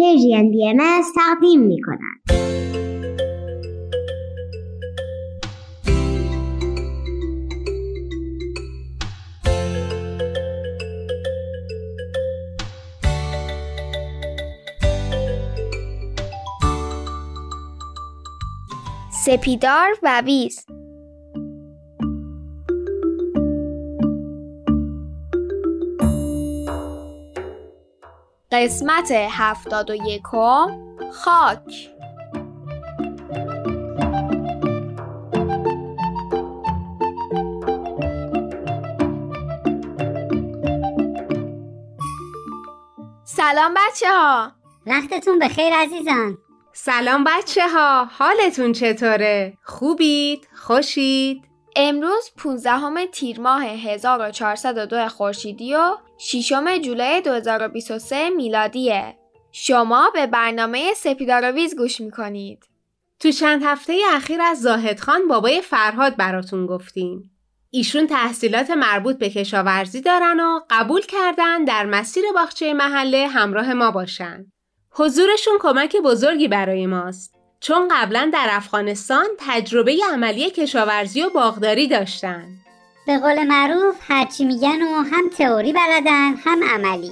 پیجین بی تقدیم می کنند. سپیدار و ویز قسمت هفتاد و یکم خاک سلام بچه ها وقتتون بخیر عزیزان سلام بچه ها حالتون چطوره؟ خوبید؟ خوشید؟ امروز 15 تیر ماه 1402 خورشیدی و 6 جولای 2023 میلادیه. شما به برنامه سپیدارویز گوش می‌کنید. تو چند هفته اخیر از زاهد خان بابای فرهاد براتون گفتیم. ایشون تحصیلات مربوط به کشاورزی دارن و قبول کردن در مسیر باغچه محله همراه ما باشن. حضورشون کمک بزرگی برای ماست. چون قبلا در افغانستان تجربه عملی کشاورزی و باغداری داشتن. به قول معروف هرچی میگن و هم تئوری بلدن هم عملی.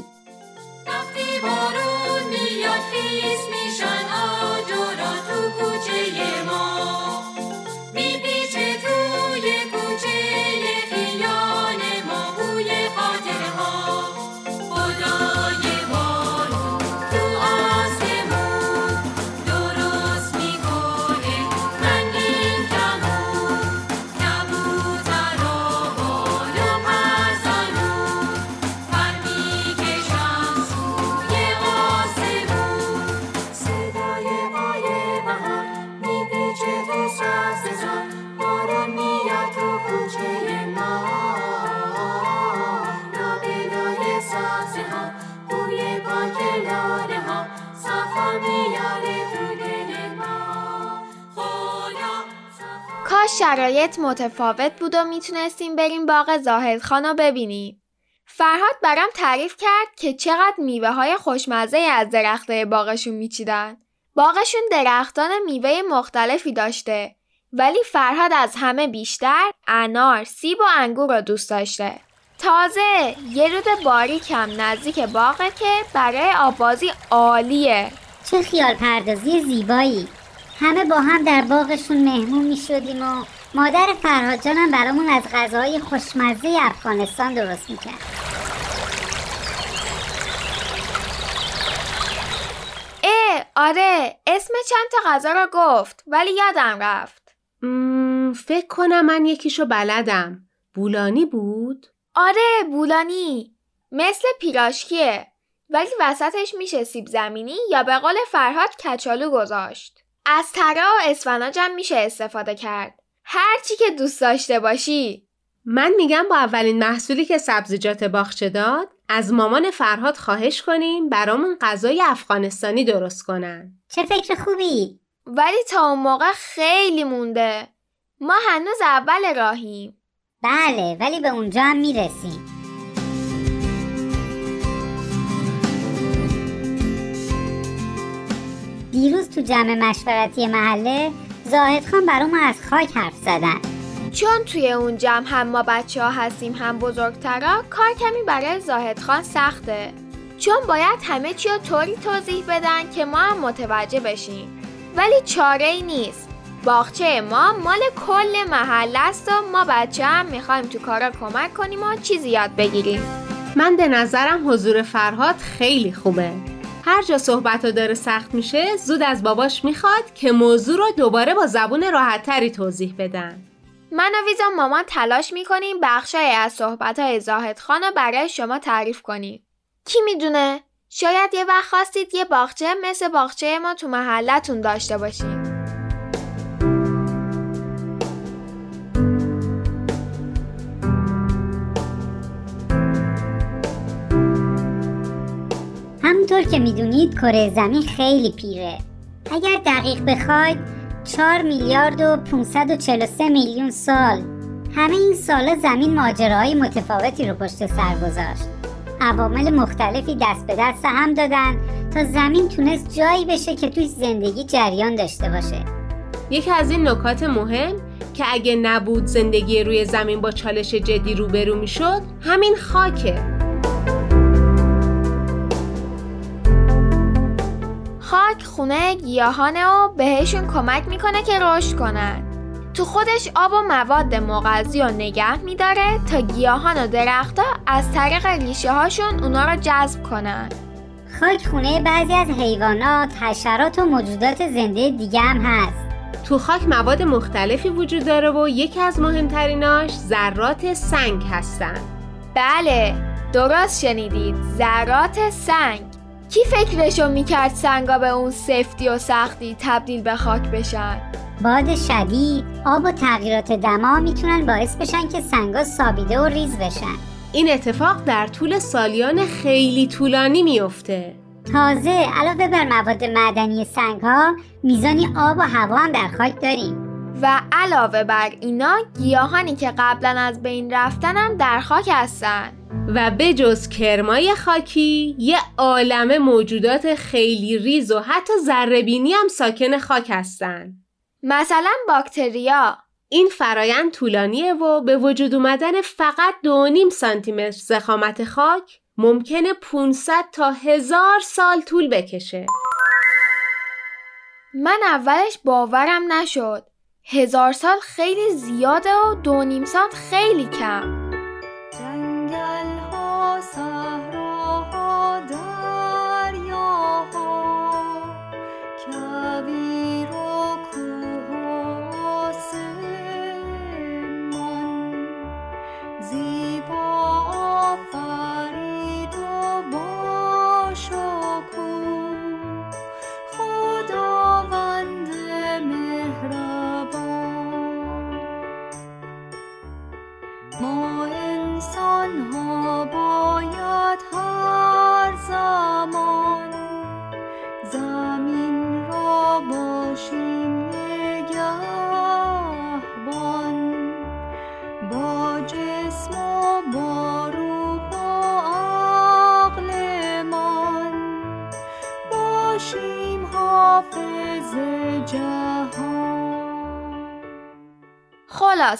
شرایط متفاوت بود و می‌تونستیم بریم باغ زاهد خان رو ببینیم. فرهاد برام تعریف کرد که چقدر میوه های خوشمزه از درخته باغشون میچیدن. باغشون درختان میوه مختلفی داشته ولی فرهاد از همه بیشتر انار، سیب و انگور رو دوست داشته. تازه یه رود باریکم نزدیک باغه که برای آبازی عالیه. چه خیال پردازی زیبایی همه با هم در باغشون مهمون می شدیم و مادر فرهاد جانم برامون از غذاهای خوشمزه افغانستان درست می‌کرد. اه آره اسم چند تا غذا را گفت ولی یادم رفت. فکر کنم من یکیشو بلدم. بولانی بود؟ آره بولانی. مثل پیراشکیه. ولی وسطش میشه سیب زمینی یا به قول فرهاد کچالو گذاشت. از تره و اسفناجم میشه استفاده کرد. هر چی که دوست داشته باشی. من میگم با اولین محصولی که سبزیجات باغچه داد از مامان فرهاد خواهش کنیم برامون غذای افغانستانی درست کنن. چه فکر خوبی؟ ولی تا اون موقع خیلی مونده. ما هنوز اول راهیم. بله ولی به اونجا هم می‌رسیم. دیروز تو جمع مشورتی محله زاهد خان برام از خاک حرف زدن. چون توی اون جمع هم ما بچه ها هستیم هم بزرگترا کار کمی برای زاهد خان سخته. چون باید همه چی رو طوری توضیح بدن که ما هم متوجه بشیم. ولی چاره ای نیست. باغچه ما مال کل محله است و ما بچه هم می‌خوایم تو کارا کمک کنیم و چیزی یاد بگیریم. من به نظرم حضور فرهاد خیلی خوبه. هر جا صحبت رو داره سخت میشه زود از باباش می‌خواد که موضوع رو دوباره با زبون راحتتری توضیح بدن. من و ویزا مامان تلاش می‌کنیم بخشای از صحبت های زاهد خان رو برای شما تعریف کنیم. کی می‌دونه؟ شاید یه وقت خواستید یه باغچه مثل باغچه ما تو محلتون داشته باشیم. همونطور که می‌دونید کره زمین خیلی پیره. اگر دقیق بخواید 4 میلیارد و 543 میلیون سال. همه این سالا زمین ماجراهای متفاوتی رو پشت سر گذاشت. عوامل مختلفی دست به دست هم دادن تا زمین تونست جایی بشه که توی زندگی جریان داشته باشه. یکی از این نکات مهم که اگه نبود زندگی روی زمین با چالش جدی روبرو می‌شد همین خاکه. خاک خونه گیاهانه و بهشون کمک می‌کنه که رشد کنن. تو خودش آب و مواد مغذی رو نگه میداره تا گیاهان و درختها از طریق ریشه هاشون اونا رو جذب کنن. خاک خونه بعضی از حیوانات، حشرات و موجودات زنده دیگه هم هست. تو خاک مواد مختلفی وجود داره و یکی از مهمتریناش ذرات سنگ هستن. بله درست شنیدید. ذرات سنگ. کی فکرشو می‌کرد سنگا به اون سفتی و سختی تبدیل به خاک بشن؟ باد شدید، آب و تغییرات دما می‌تونن باعث بشن که سنگا سابیده و ریز بشن. این اتفاق در طول سالیان خیلی طولانی میفته تازه علاوه بر مواد معدنی سنگ ها میزانی آب و هوا هم در خاک داریم. و علاوه بر اینا گیاهانی که قبلا از بین رفتن هم در خاک هستن. و بجز کرمای خاکی یه عالمه موجودات خیلی ریز و حتی ذرهبینی هم ساکن خاک هستن. مثلا باکتریا. این فرایند طولانیه و به وجود اومدن فقط دو نیم سانتی متر زخامت خاک ممکنه 500 تا هزار سال طول بکشه. من اولش باورم نشد. هزار سال خیلی زیاده و دو نیم سانت خیلی کم. جنگل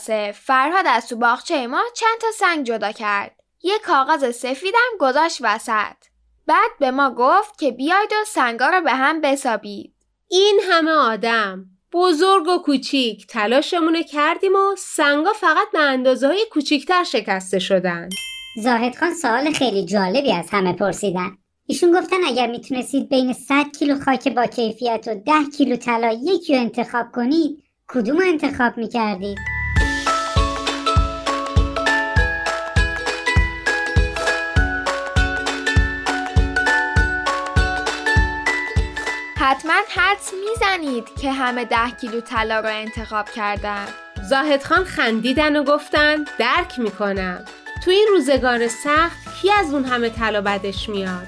خلاصه فرهاد از تو باغچه ما چند تا سنگ جدا کرد. یه کاغذ سفیدم گذاشت وسط. بعد به ما گفت که بیاید و سنگا رو به هم بسابید. این همه آدم بزرگ و کوچیک تلاشمونه کردیم و سنگا فقط به اندازه های کوچیکتر شکسته شدن. زاهد خان سوال خیلی جالبی از همه پرسیدن. ایشون گفتن اگر می‌تونستید بین 100 کیلو خاک با کیفیت و 10 کیلو طلا یکی رو انتخاب کنید کدوم رو انتخاب می‌کردید؟ حتما حدس می‌زنید که همه ده کیلو طلا رو انتخاب کردن. زاهد خان خندیدن و گفتن درک می‌کنم. تو این روزگار سخت کی از اون همه طلا بدش میاد؟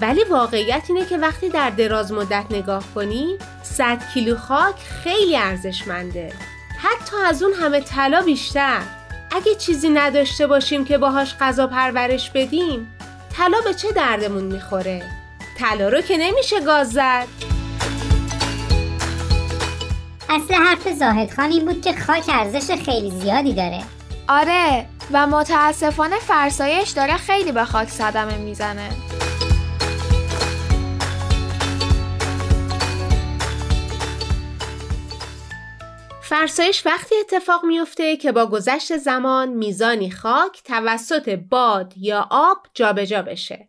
ولی واقعیت اینه که وقتی در دراز مدت نگاه کنی 100 کیلو خاک خیلی ارزشمنده. حتی از اون همه طلا بیشتر. اگه چیزی نداشته باشیم که باهاش غذا پرورش بدیم طلا به چه دردمون می‌خوره؟ طلا رو که نمیشه گاز زد. اصل حرف زاهد خان این بود که خاک ارزش خیلی زیادی داره. آره و متاسفانه فرسایش داره خیلی به خاک صدمه می‌زنه. فرسایش وقتی اتفاق میفته که با گذشت زمان میزانی خاک توسط باد یا آب جابجا بشه.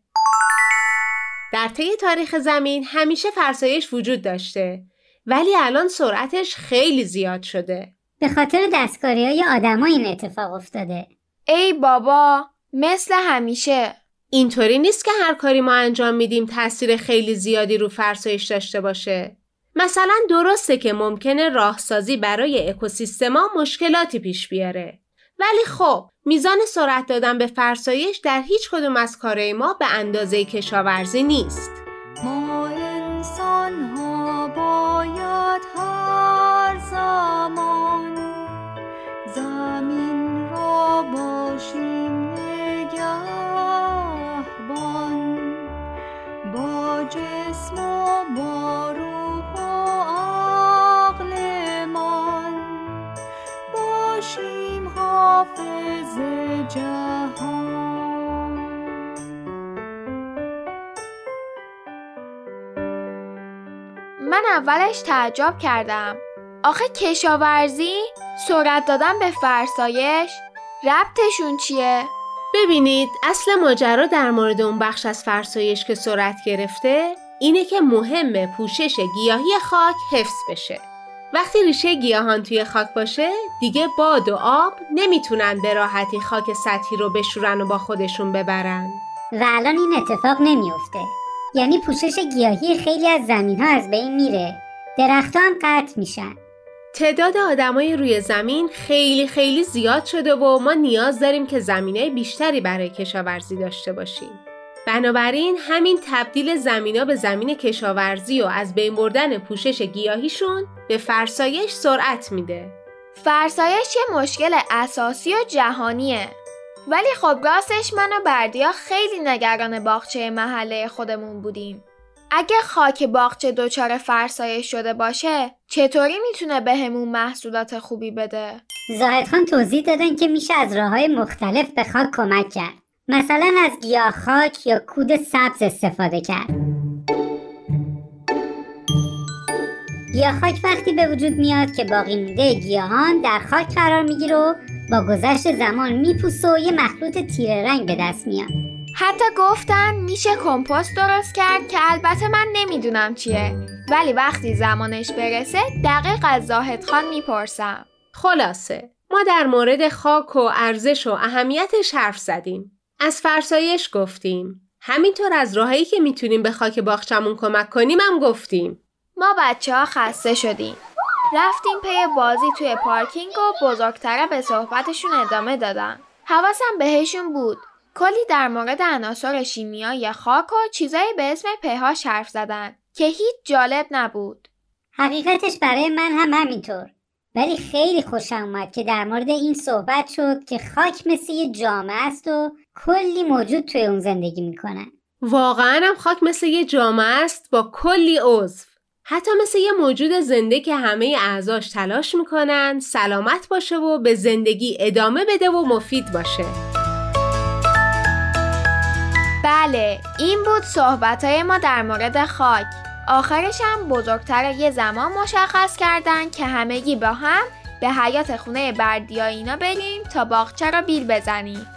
در طی تاریخ زمین همیشه فرسایش وجود داشته ولی الان سرعتش خیلی زیاد شده. به خاطر دستکاری های آدم این اتفاق افتاده ای بابا مثل همیشه اینطوری نیست که هر کاری ما انجام میدیم تاثیر خیلی زیادی رو فرسایش داشته باشه. مثلا درسته که ممکنه راهسازی برای اکوسیستما مشکلاتی پیش بیاره. ولی خب میزان سرعت دادن به فرسایش در هیچ کدوم از کارهای ما به اندازه کشاورزی نیست. ما انسان ها باید هر زمان اولش تعجب کردم آخه کشاورزی سرعت دادن به فرسایش ربطشون چیه؟ ببینید اصل ماجرا در مورد اون بخش از فرسایش که سرعت گرفته اینه که مهمه پوشش گیاهی خاک حفظ بشه. وقتی ریشه گیاهان توی خاک باشه دیگه باد و آب نمی‌تونن به راحتی خاک سطحی رو بشورن و با خودشون ببرن. و الان این اتفاق نمیافته یعنی پوشش گیاهی خیلی از زمین ها از بین میره درختها هم قطع میشن تعداد آدمای روی زمین خیلی خیلی زیاد شده و ما نیاز داریم که زمینه بیشتری برای کشاورزی داشته باشیم. بنابراین همین تبدیل زمینا به زمین کشاورزی و از بین بردن پوشش گیاهیشون به فرسایش سرعت میده. فرسایش یه مشکل اساسی و جهانیه ولی خب راستش من و بردیا خیلی نگران باغچه محله خودمون بودیم. اگه خاک باغچه دچار فرسایش شده باشه چطوری می‌تونه بهمون محصولات خوبی بده؟ زاهد خان توضیح دادن که میشه از راه های مختلف به خاک کمک کرد. مثلا از گیاه خاک یا کود سبز استفاده کرد. گیاه خاک وقتی به وجود میاد که باقی مونده گیاهان در خاک قرار می‌گیره و با گذشت زمان میپوسه و یه مخلوط تیره رنگ به دست میاد حتی گفتن میشه کمپوست درست کرد که البته من نمی‌دونم چیه ولی وقتی زمانش برسه دقیق از زاهد خان می‌پرسم خلاصه ما در مورد خاک و ارزش و اهمیتش حرف زدیم. از فرسایش گفتیم. همینطور از راهایی که می‌تونیم به خاک باغچمون کمک کنیم هم گفتیم. ما بچه ها خسته شدیم رفتیم پی بازی توی پارکینگ و بزرگتره به صحبتشون ادامه دادن. حواسم بهشون بود. کلی در مورد عناصر شیمیایی خاک و چیزایی به اسم پهاش حرف زدن که هیچ جالب نبود. حقیقتش برای من هم همینطور. ولی خیلی خوشم اومد که در مورد این صحبت شد که خاک مثل یه جامعه است و کلی موجود توی اون زندگی می‌کنن. واقعا هم خاک مثل یه جامعه است با کلی عضو. حتی مثل یه موجود زنده که همه اعضاش تلاش می‌کنن سلامت باشه و به زندگی ادامه بده و مفید باشه. بله این بود صحبت های ما در مورد خاک. آخرش هم بزرگتر یه زمان مشخص کردن که همگی با هم به حیات خونه بردیا اینا بریم تا باغچه را بیل بزنیم.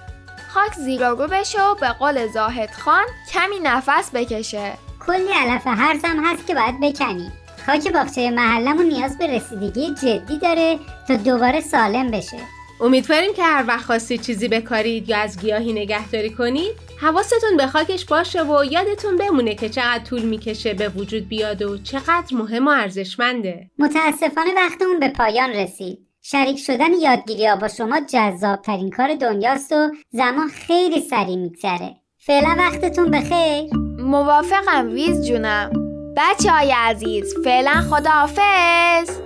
خاک زیر و رو بشه و به قول زاهد خان کمی نفس بکشه. کلی علف هرزم هست که باید بکنیم خاک باغچه محلمون نیاز به رسیدگی جدی داره تا دوباره سالم بشه. امیدواریم که هر وقت خواستید چیزی بکارید یا از گیاهی نگهداری کنید حواستون به خاکش باشه و یادتون بمونه که چقدر طول می‌کشه به وجود بیاد و چقدر مهم و ارزشمنده. متاسفانه وقتمون به پایان رسید. شریک شدن یادگیری ها با شما جذاب ترین کار دنیاست و زمان خیلی سریع میگذره. فعلا وقتتون بخیر. موافقم ویز جونم. بچه های عزیز فعلا خداحافظ.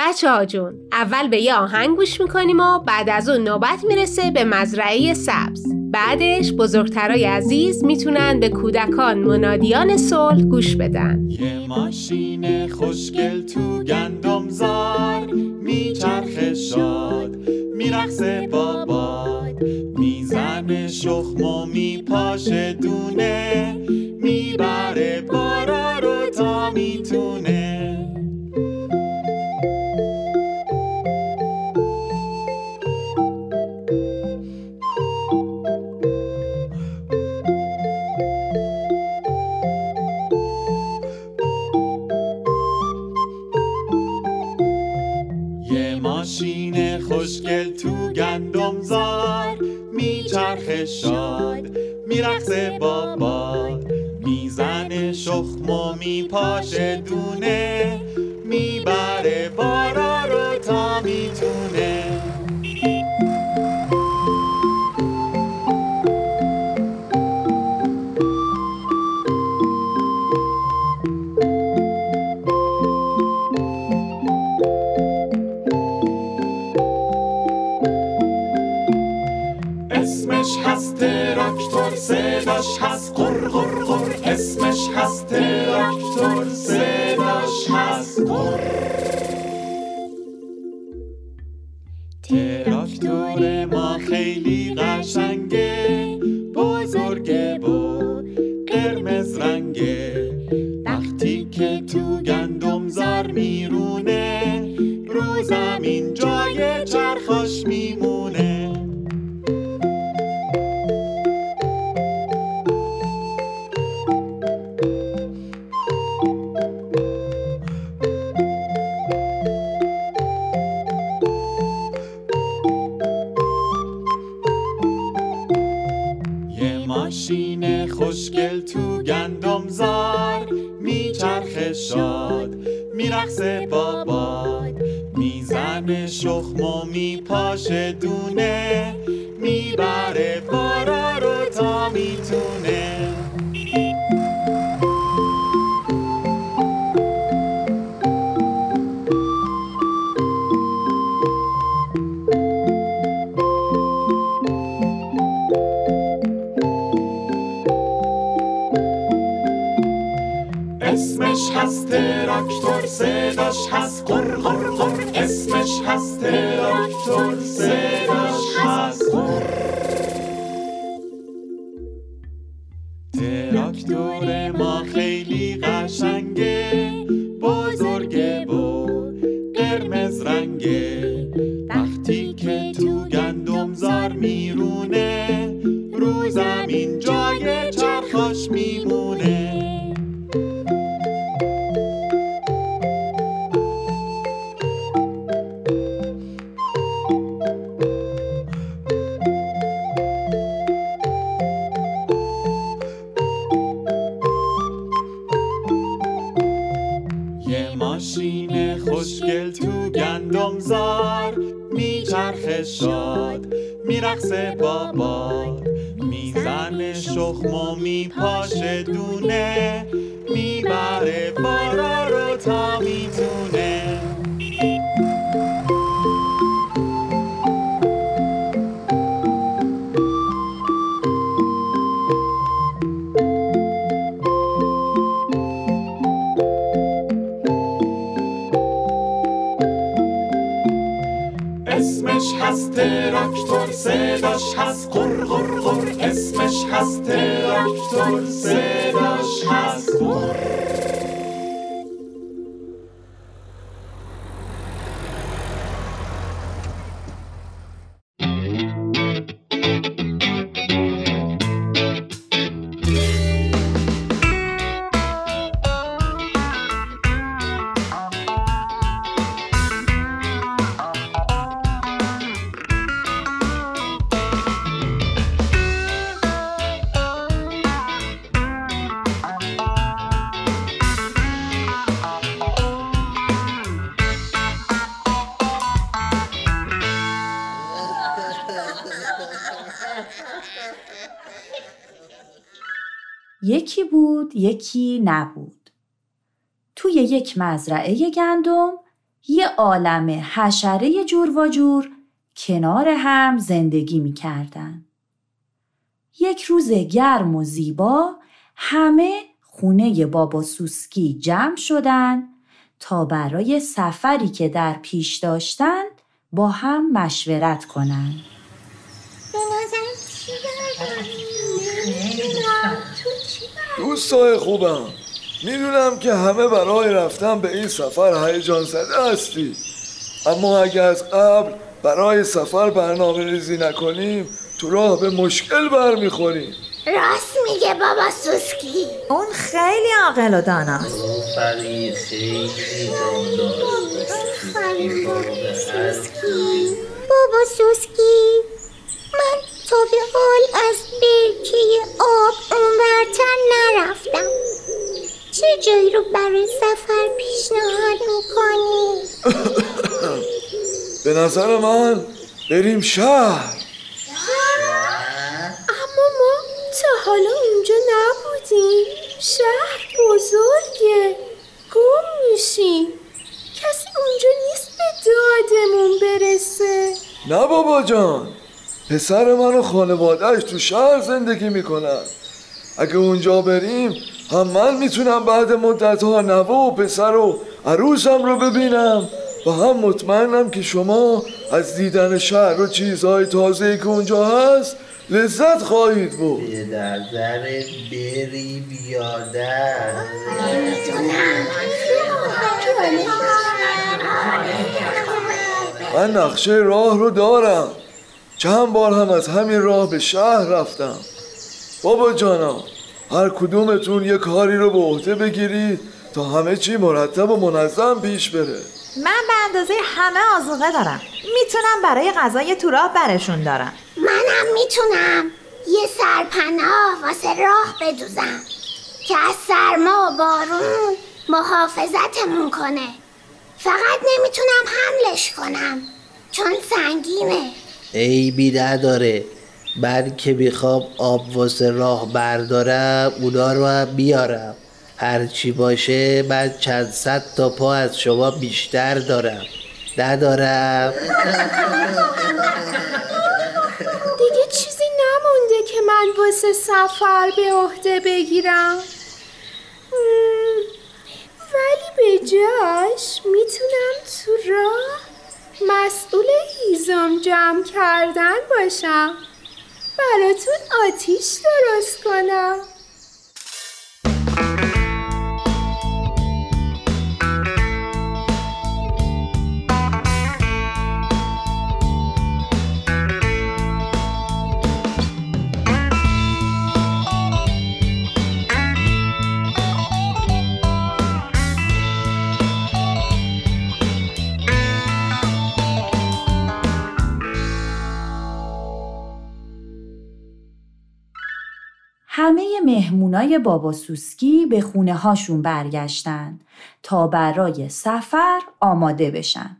بچه ها جون اول به یه آهنگ گوش می‌کنیم و بعد از اون نوبت می‌رسه به مزرعه سبز. بعدش بزرگترای عزیز می‌تونن به کودکان منادیان صلح گوش بدن. یه ماشین خوشگل تو گندم زار میچرخه شاد میرقصه با باد می‌زنه شخم و میپاشه دونه می‌بره بارا گندم زار میچرخه شاد میرقصه با باد می‌زنه شخم و میپاشه دونه می‌بره بارا صداش هست قر قر قر اسمش هست تراکتور صداش هست قر میرقصه با یکی بود یکی نبود. توی یک مزرعه گندم یه عالم حشره جور و جور کنار هم زندگی می کردن. یک روز گرم و زیبا همه خونه بابا سوسکی جمع شدن تا برای سفری که در پیش داشتن با هم مشورت کنن. به نظر چی دوستای خوبم. می‌دونم که همه برای رفتن به این سفر هیجان زده هستی. اما اگه از قبل برای سفر برنامه ریزی نکنیم تو راه به مشکل برمیخوریم. راست میگه بابا سوسکی. اون خیلی عاقل و داناست. آفرین خیلی بابا سوسکی من تا به حال از برکه آب اونورتر نرفتم. چه جایی رو برای سفر پیشنهاد می‌کنی؟ به نظر من بریم شهر. اما ما تا حالا اونجا نبودیم. شهر بزرگه. گم میشیم کسی اونجا نیست به دادمون برسه. نه بابا جان. پسر من و خانوادهش تو شهر زندگی می‌کنن. اگه اونجا بریم هم من می‌تونم بعد مدت ها نوه و پسر و عروسم رو ببینم و هم مطمئنم که شما از دیدن شهر و چیزهای تازه که اونجا هست لذت خواهید بود به نظرت بری بیادر. من نقشه راه رو دارم. چند بار هم از همین راه به شهر رفتم. بابا جانا هر کدومتون یه کاری رو به عهده بگیرید تا همه چی مرتب و منظم پیش بره. من به اندازه همه آزوقه دارم. می‌تونم برای غذای تو راه برشون دارم. منم می‌تونم. یه سرپناه واسه راه بدوزم که از سرما و بارون محافظتمون کنه. فقط نمی‌تونم حملش کنم چون سنگینه. عیبی نداره من که می‌خوام آب واسه راه بردارم اونا رو هم بیارم. هرچی باشه من چند صد تا پا از شما بیشتر دارم. ندارم. دیگه چیزی نمونده که من واسه سفر به عهده بگیرم. ولی به جاش می‌تونم تو راه مسئول هیزم جمع کردن باشم. براتون آتیش درست کنم. مهمونای بابا سوسکی به خونه هاشون برگشتن تا برای سفر آماده بشن.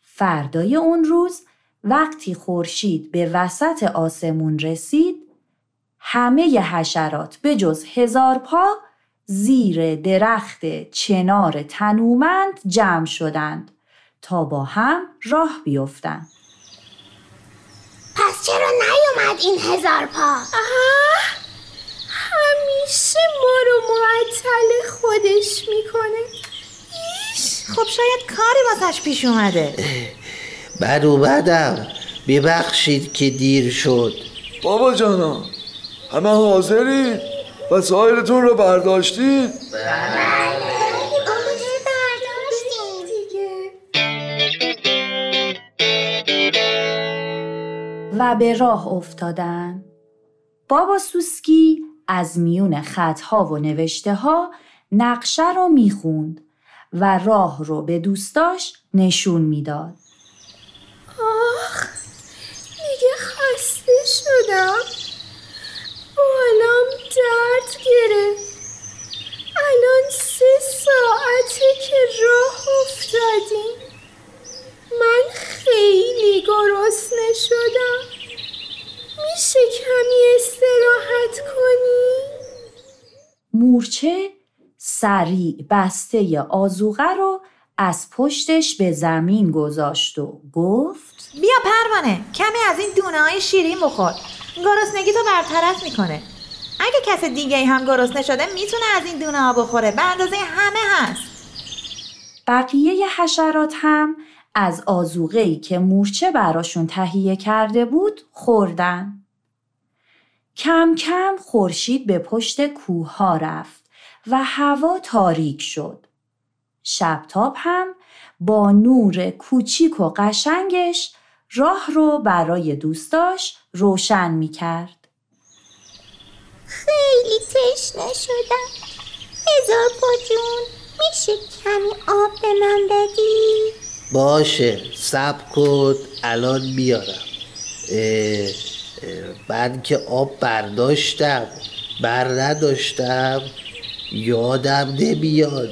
فردای اون روز وقتی خورشید به وسط آسمون رسید همه حشرات به جز هزار پا زیر درخت چنار تنومند جمع شدند تا با هم راه بیفتند. پس چرا نیومد این هزار پا. همیشه ما رو معطل خودش می‌کنه. خب شاید کاری واسش پیش اومده. من اومدم ببخشید که دیر شد. بابا جانا همه حاضرید وسایلتون رو برداشتید و به راه افتادن. بابا سوسکی از میون خطها و نوشته ها نقشه رو می‌خوند و راه رو به دوستاش نشون می‌داد. آخ دیگه خسته شدم بالام درد گرفت الان سه ساعته که راه افتادیم من خیلی گرسنه شدم میشه کمی استراحت کنی؟ مورچه سریع بسته آزوغه رو از پشتش به زمین گذاشت و گفت بیا پروانه کمی از این دونه های شیرین بخور. گرسنگی تو برطرف می‌کنه. اگه کس دیگه هم گرسنه شده می‌تونه از این دونه ها بخوره. به اندازه همه هست. بقیه حشرات هم از آزوغه‌ای که مورچه براشون تهیه کرده بود خوردن. کم کم خورشید به پشت کوه ها رفت و هوا تاریک شد. شبتاب هم با نور کوچیک و قشنگش راه رو برای دوستاش روشن می کرد. خیلی تشنه شدم هزار پا جون میشه کمی آب به من بدی؟ باشه سب کن الان اه، من که آب برداشتم بر نداشتم یادم نمیاد.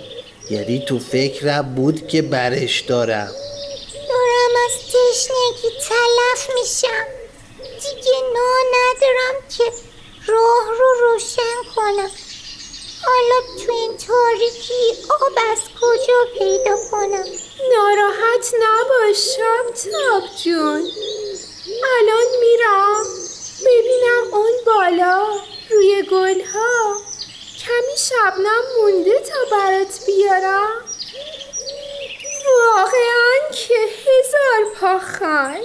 یعنی تو فکرم بود که برش دارم. دارم از تشنگی تلف میشم. دیگه نا ندارم که راه رو روشن کنم. حالا تو این تاریکی آب از کجا پیدا کنم؟ ناراحت نباشم تاب جون. الان میرم. ببینم اون بالا روی گلها. کمی شبنم مونده تا برات بیارم. واقعا که هزار پا خان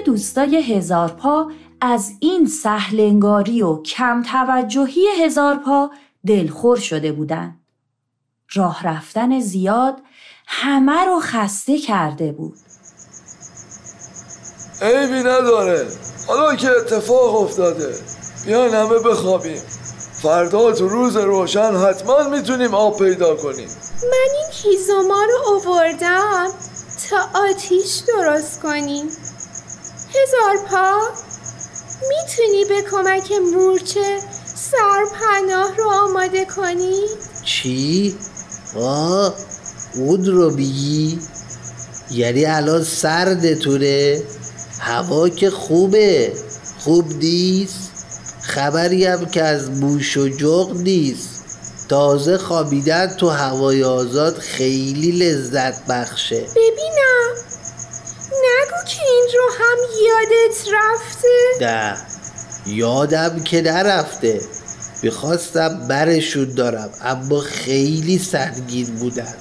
دوستای هزار پا از این سهلنگاری و کم توجهی هزار پا دلخور شده بودند. راه رفتن زیاد همه رو خسته کرده بود. عیبی نداره. حالا که اتفاق افتاده. بیاین همه بخوابیم. فردا تو روز روشن حتما می‌تونیم آب پیدا کنیم. من این هیزوما رو آوردم تا آتیش درست کنیم. هزار پا می‌تونی به کمک مورچه سرپناه رو آماده کنی؟ چی؟ آه اون رو میگی؟ یعنی الان سردتونه؟ هوا که خوبه خوب نیست؟ خبری هم که از بوش و جغ نیست تازه خوابیدن تو هوای آزاد خیلی لذت بخشه ببینم رو هم یادت رفته؟ نه یادم که نرفته. می‌خواستم برشون دارم اما خیلی سنگین بودن.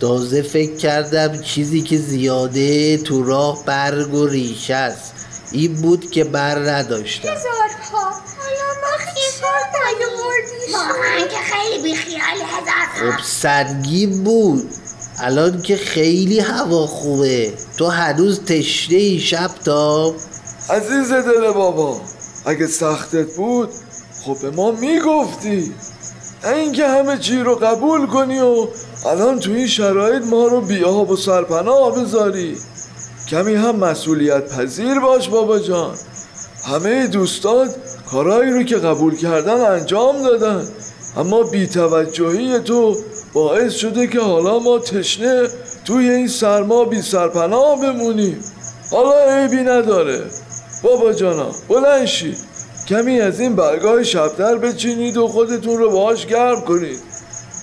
تازه فکر کردم چیزی که زیاده تو راه برگ و ریشه است. این بود که بر نداشتم. هزار پا حالا ما خیلی واقعا که خیلی بیخیال هزار خب سنگین بود. الان که خیلی هوا خوبه. تو هنوز تشنه ای شب تا عزیز دل بابا اگه سختت بود خب به ما می‌گفتی. اینکه همه چی رو قبول کنی و الان تو این شرایط ما رو بی آب و سرپناه بذاری. کمی هم مسئولیت پذیر باش بابا جان. همه دوستات کارایی رو که قبول کردن انجام دادن. اما بیتوجهی تو باعث شده که حالا ما تشنه توی این سرما بی سرپناه بمونیم. حالا عیبی نداره. بابا جانا بلند شید کمی از این برگاه شبتر بچینید و خودتون رو باهاش گرم کنید.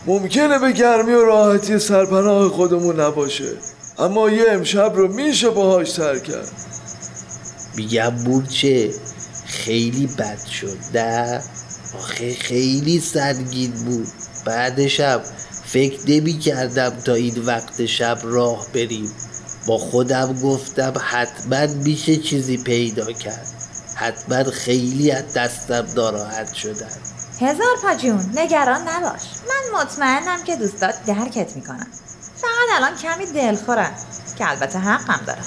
ممکنه به گرمی و راحتی سرپناه خودمون نباشه. اما یه امشب رو میشه باهاش سر کرد. میگم مورچه خیلی بد شد نه؟ آخه خیلی سنگین بود. بعدشم فکر نمی کردم تا این وقت شب راه بریم. با خودم گفتم حتما میشه چیزی پیدا کرد. حتما خیلی از دستم ناراحت شدن. هزار پا جون نگران نباش. من مطمئنم که دوستات درکت می‌کنن. فقط الان کمی دلخورن که البته حقم دارن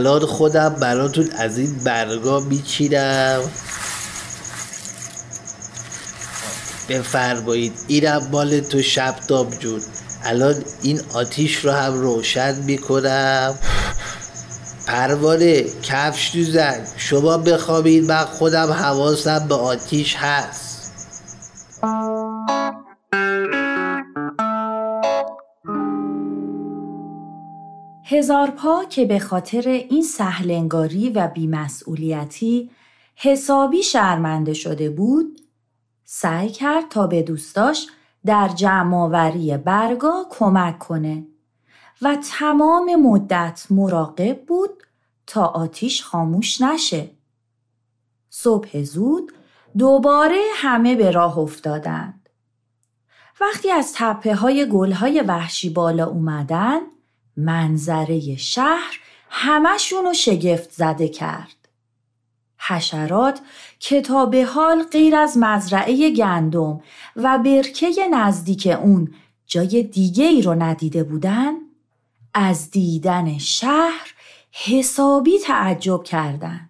الان خودم براتون از این برگا میچینم. بفرمایید اینم مال تو شبتاب جون. الان این آتیش رو هم روشن می‌کنم. پروانه کفش دوزن. شما بخوابید من خودم حواسم به آتیش هست. هزار پا که به خاطر این سهلنگاری و بیمسئولیتی حسابی شرمنده شده بود سعی کرد تا به دوستاش در جمعآوری برگا کمک کنه و تمام مدت مراقب بود تا آتیش خاموش نشه. صبح زود دوباره همه به راه افتادند. وقتی از تپه های گل های وحشی بالا اومدن منظره شهر همشون رو شگفت زده کرد. حشرات که تا به حال غیر از مزرعه گندم و برکه نزدیک اون جای دیگه ای رو ندیده بودن از دیدن شهر حسابی تعجب کردند.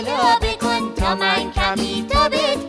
لالابه کن تا من کمی تابت بدم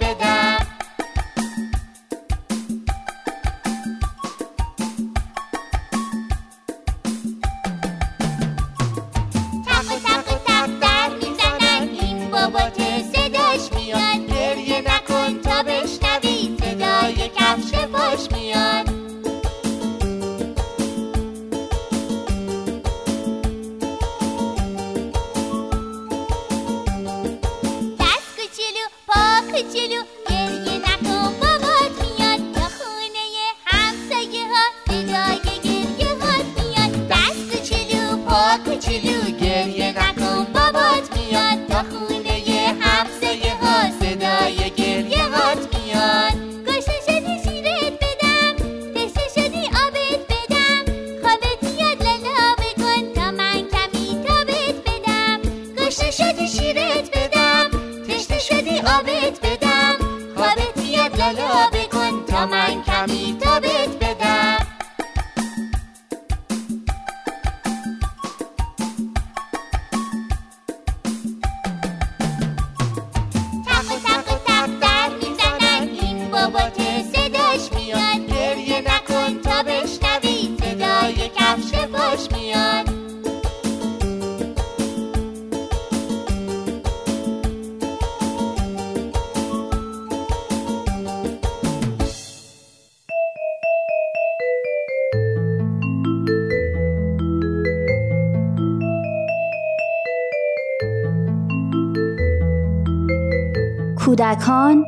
کودکان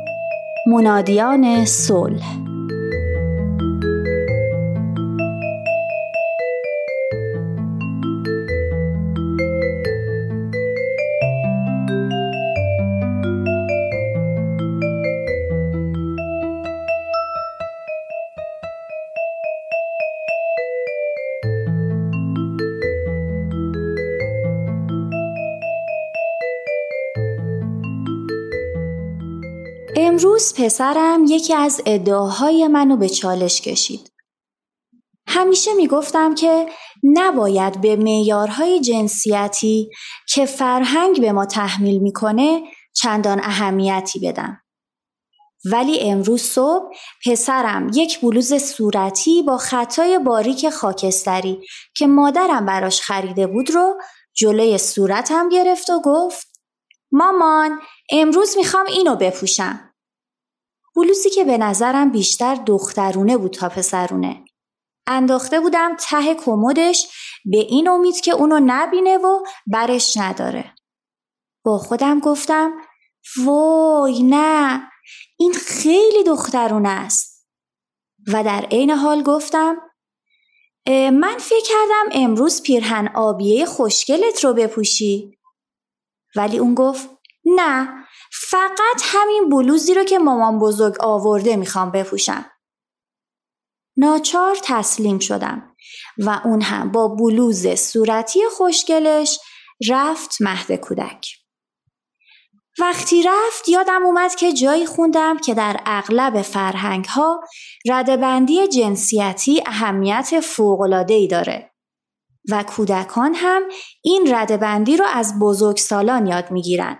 منادیان صلح. پسرم یکی از ادعاهای منو به چالش کشید. همیشه می‌گفتم که نباید به معیارهای جنسیتی که فرهنگ به ما تحمیل می‌کنه چندان اهمیتی بدم. ولی امروز صبح پسرم یک بلوز صورتی با خطای باریک خاکستری که مادرم براش خریده بود رو جلوی صورتم گرفت و گفت مامان امروز می‌خوام اینو بپوشم. بلوزی که به نظرم بیشتر دخترونه بود تا پسرونه. انداخته بودم ته کمدش به این امید که اونو نبینه و برش نداره. با خودم گفتم وای نه این خیلی دخترونه است. و در عین حال گفتم من فکر کردم امروز پیرهن آبیه خوشگلت رو بپوشی. ولی اون گفت نه فقط همین بلوزی رو که مامان بزرگ آورده می‌خوام بپوشم. ناچار تسلیم شدم و اون هم با بلوز صورتی خوشگلش رفت مهد کودک. وقتی رفت یادم اومد که جایی خوندم که در اغلب فرهنگ ها ردبندی جنسیتی اهمیت فوقلادهی داره و کودکان هم این ردبندی رو از بزرگسالان یاد می‌گیرن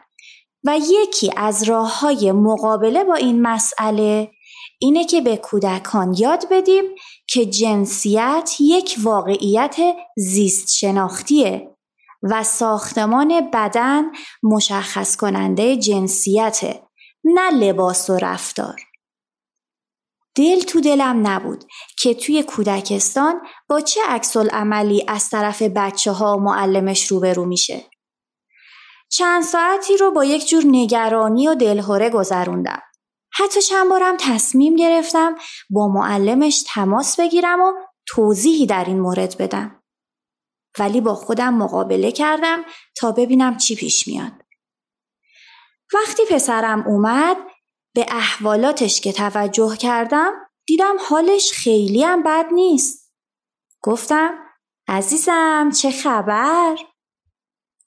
و یکی از راه های مقابله با این مسئله اینه که به کودکان یاد بدیم که جنسیت یک واقعیت زیست شناختیه و ساختمان بدن مشخص کننده جنسیته نه لباس و رفتار. دل تو دلم نبود که توی کودکستان با چه عکس عملی از طرف بچه ها و معلمش روبرو میشه. چند ساعتی رو با یک جور نگرانی و دلهوره گذروندم. حتی چند بارم تصمیم گرفتم با معلمش تماس بگیرم و توضیحی در این مورد بدم. ولی با خودم مقابله کردم تا ببینم چی پیش میاد. وقتی پسرم اومد به احوالاتش که توجه کردم دیدم حالش خیلی هم بد نیست. گفتم عزیزم چه خبر؟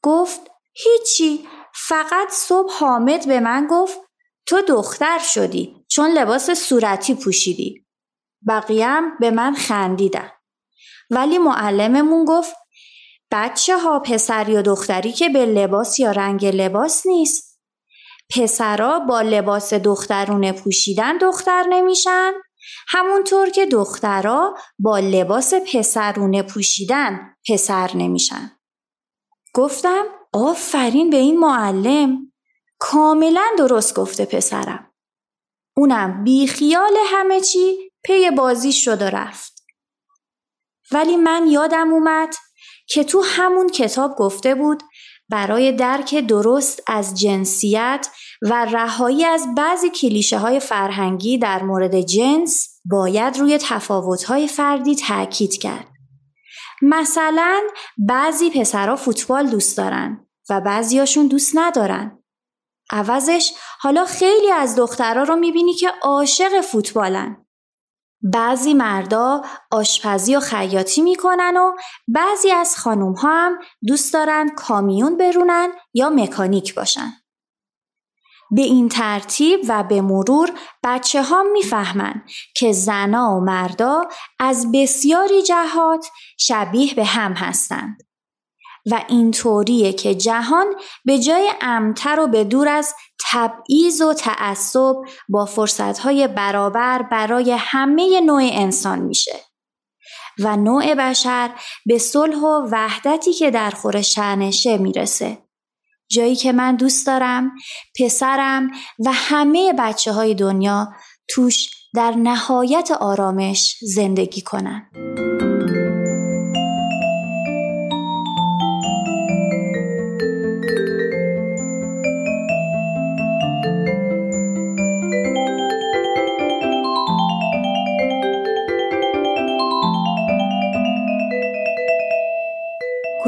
گفت هیچی فقط صبح حامد به من گفت تو دختر شدی چون لباس صورتی پوشیدی. بقیهم به من خندیدن. ولی معلممون گفت بچه ها پسری و دختری که به لباس یا رنگ لباس نیست. پسرا با لباس دخترونه پوشیدن دختر نمیشن همونطور که دخترا با لباس پسرونه پوشیدن پسر نمیشن. گفتم آفرین به این معلم کاملا درست گفته پسرم. اونم بی خیال همه چی پی بازی شد و رفت. ولی من یادم اومد که تو همون کتاب گفته بود برای درک درست از جنسیت و رهایی از بعضی کلیشه های فرهنگی در مورد جنس باید روی تفاوت های فردی تاکید کرد. مثلا بعضی پسرها فوتبال دوست دارن و بعضیاشون دوست ندارن. عوضش حالا خیلی از دخترها رو می‌بینی که عاشق فوتبالن. بعضی مردا آشپزی و خیاطی می‌کنن و بعضی از خانوم ها هم دوست دارن کامیون برونن یا مکانیک باشن. به این ترتیب و به مرور بچه ها می‌فهمن که زنا و مردا از بسیاری جهات شبیه به هم هستند. و اینطوریه که جهان به جای امتر و به دور از تبعیض و تعصب با فرصتهای برابر برای همه نوع انسان میشه و نوع بشر به صلح و وحدتی که در خور شعنشه می‌رسه جایی که من دوست دارم پسرم و همه بچه های دنیا توش در نهایت آرامش زندگی کنن.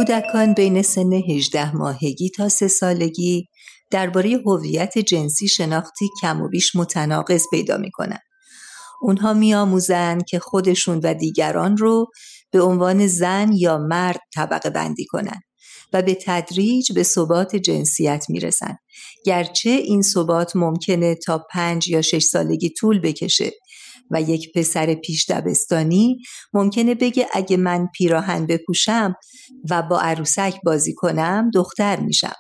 کودکان بین سن 18 ماهگی تا سه سالگی درباره هویت جنسی شناختی کم و بیش متناقض پیدا می‌کنن. اونها میآموزند که خودشون و دیگران رو به عنوان زن یا مرد طبقه بندی کنن و به تدریج به ثبات جنسیت می‌رسن. گرچه این ثبات ممکنه تا پنج یا شش سالگی طول بکشه و یک پسر پیش دبستانی ممکنه بگه اگه من پیراهن بپوشم و با عروسک بازی کنم دختر میشم.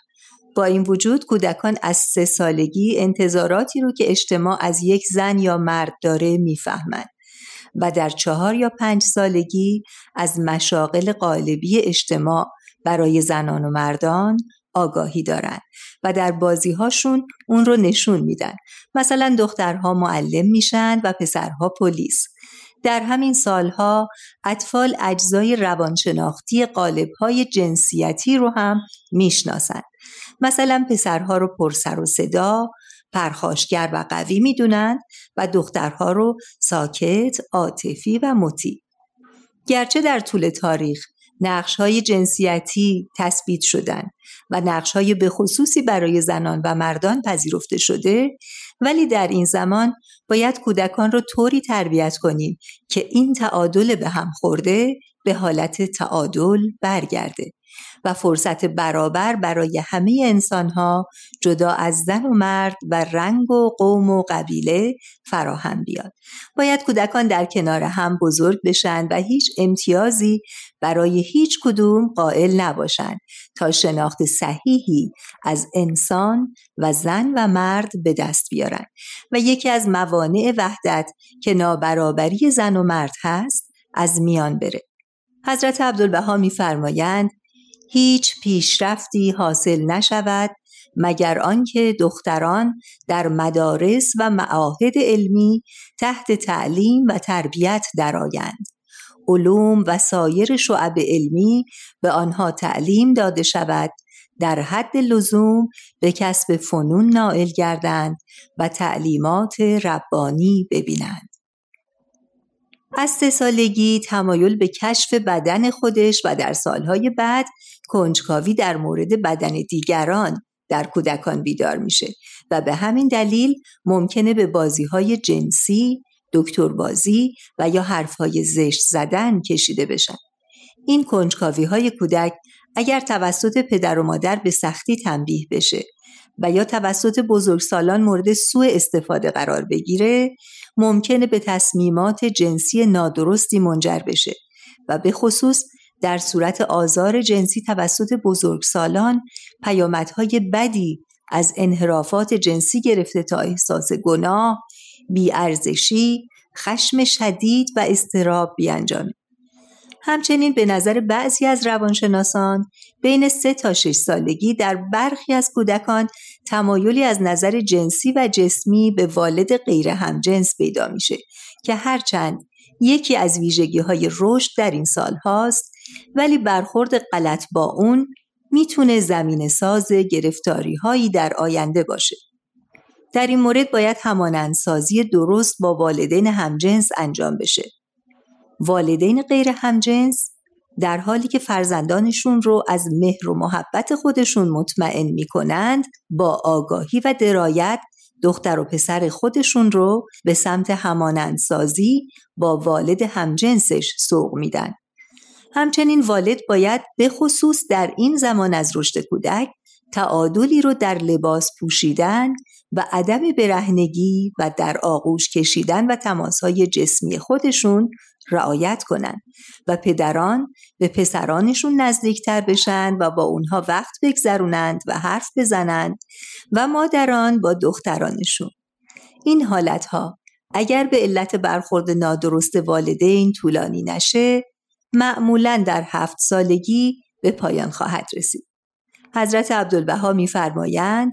با این وجود کودکان از سه سالگی انتظاراتی رو که اجتماع از یک زن یا مرد داره می‌فهمند و در چهار یا پنج سالگی از مشاغل قالبی اجتماع برای زنان و مردان آگاهی دارند و در بازی هاشون اون رو نشون میدن. مثلا دخترها معلم میشن و پسرها پلیس. در همین سالها اطفال اجزای روانشناختی قالبهای جنسیتی رو هم می‌شناسند مثلا پسرها رو پرسر و صدا پرخاشگر و قوی می‌دونند و دخترها رو ساکت، عاطفی و مطیع. گرچه در طول تاریخ نقش های جنسیتی تثبیت شدن و نقش های بخصوصی برای زنان و مردان پذیرفته شده ولی در این زمان باید کودکان را طوری تربیت کنیم که این تعادل به هم خورده به حالت تعادل برگرده و فرصت برابر برای همه انسانها جدا از زن و مرد و رنگ و قوم و قبیله فراهم بیاد. باید کودکان در کنار هم بزرگ بشن و هیچ امتیازی برای هیچ کدوم قائل نباشند تا شناخت صحیحی از انسان و زن و مرد به دست بیارن و یکی از موانع وحدت که نابرابری زن و مرد هست از میان بره. حضرت عبدالبها میفرمایند هیچ پیشرفتی حاصل نشود مگر آنکه دختران در مدارس و معاهد علمی تحت تعلیم و تربیت درآیند. علوم و سایر شعب علمی به آنها تعلیم داده شود در حد لزوم به کسب فنون نائل گردند و تعلیمات ربانی ببینند. از سه سالگی تمایل به کشف بدن خودش و در سالهای بعد کنجکاوی در مورد بدن دیگران در کودکان بیدار میشه و به همین دلیل ممکنه به بازی های جنسی، دکتر بازی و یا حرفهای زشت زدن کشیده بشن. این کنجکاوی های کودک اگر توسط پدر و مادر به سختی تنبیه بشه و یا توسط بزرگسالان مورد سوء استفاده قرار بگیره ممکنه به تصمیمات جنسی نادرستی منجر بشه و به خصوص در صورت آزار جنسی توسط بزرگسالان پیامدهای بدی از انحرافات جنسی گرفته تا احساس گناه، بیارزشی، خشم شدید و استراب بیانجامه. همچنین به نظر بعضی از روانشناسان بین سه تا 6 سالگی در برخی از کودکان تمایلی از نظر جنسی و جسمی به والد غیر همجنس پیدا میشه که هرچند یکی از ویژگی های رشد در این سال هاست ولی برخورد غلط با اون می‌تونه زمین ساز گرفتاری هایی در آینده باشه. در این مورد باید همانندسازی درست با والدین همجنس انجام بشه. والدین غیر همجنس در حالی که فرزندانشون رو از مهر و محبت خودشون مطمئن می‌کنند با آگاهی و درایت دختر و پسر خودشون رو به سمت همانندسازی با والد همجنسش سوق میدن. همچنین والد باید به خصوص در این زمان از رشد کودک تعادلی رو در لباس پوشیدن و عدم برهنگی و در آغوش کشیدن و تماسهای جسمی خودشون رعایت کنند و پدران به پسرانشون نزدیکتر بشن و با اونها وقت بگذرونند و حرف بزنند و مادران با دخترانشون. این حالتها اگر به علت برخورد نادرست والدین طولانی نشه معمولا در هفت سالگی به پایان خواهد رسید. حضرت عبدالبها میفرمایند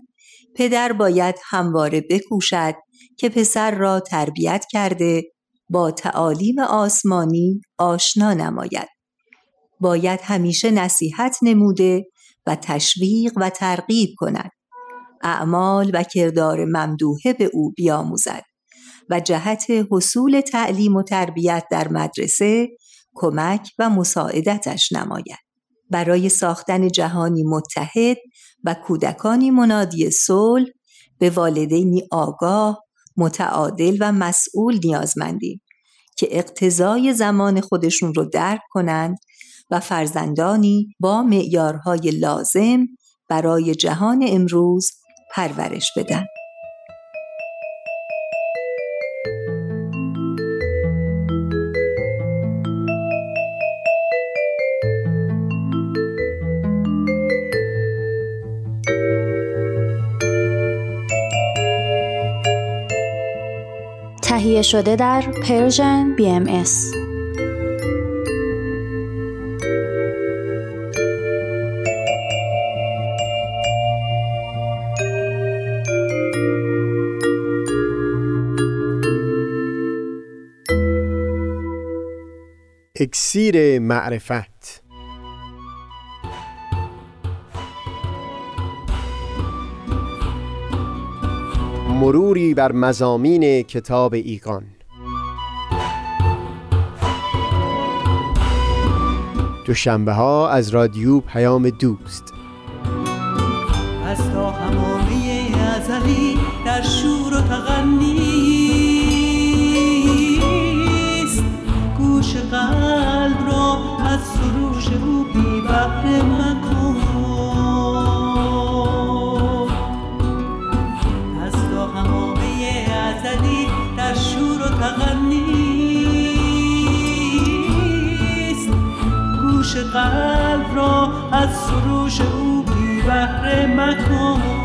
پدر باید همواره بکوشد که پسر را تربیت کرده با تعالیم آسمانی آشنا نماید. باید همیشه نصیحت نموده و تشویق و ترغیب کند. اعمال و کردار ممدوحه به او بیاموزد و جهت حصول تعلیم و تربیت در مدرسه کمک و مساعدتش نماید. برای ساختن جهانی متحد و کودکانی منادی صلح به والدینی آگاه متعادل و مسئول نیازمندیم که اقتضای زمان خودشون رو درک کنند و فرزندانی با معیارهای لازم برای جهان امروز پرورش بدن. تهیه شده در پرژن BMS اکسیر معرفت. مروری بر مزامین کتاب ایگان دوشنبه ها از رادیو پیام دوست. از تا همامه ازلی در شور قلب را از سروش او بی بهره مکن.